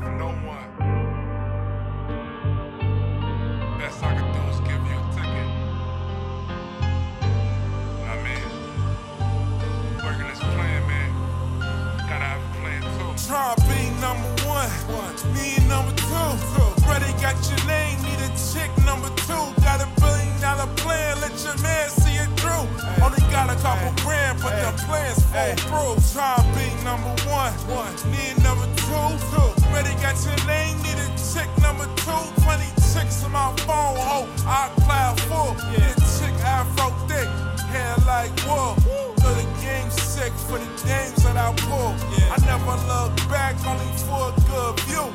for no one. Best I can do is give you a ticket. I mean, working this plan, man. Gotta have a plan too. Try being number one, one. number two. two. Got your name, need a chick number two. Got a billion dollar plan, let your man see it through. Hey. Only got a couple hey. grand, but hey. the plan's full hey. Try being number one, one. number two. My phone, hope I cloud full. Yeah, chick afro thick, hair like wool. So the game sick for the games that I pull. I never look back, only for a good view.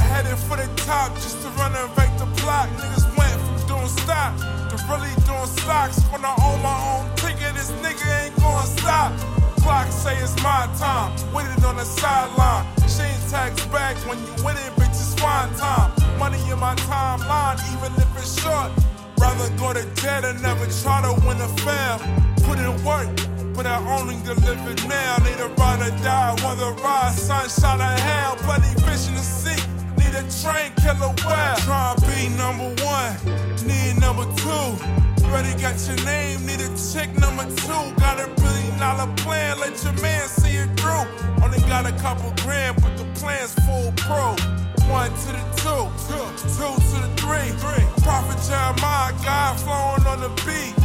Headed for the top just to run and break the block. Niggas went from doing stock to really doing stocks. When I own my own ticket, this nigga ain't gonna stop. Clock say it's my time, waited on the sideline. Chain tags back when you win it, Rather go to jail than never try to win a fail. Put in work, but I only deliver now. Need a ride or die, whether ride, sunshine or hell. Plenty fish in the sea, need a train killer whale. Try to be number one, need number two. Ready, got your name, need a chick number two. Got a billion dollar plan, let your man see it through. Only got a couple grand, but the plan's full pro. One to the two, two, two to the three, three. Prophet Jeremiah, God flowing on the beat.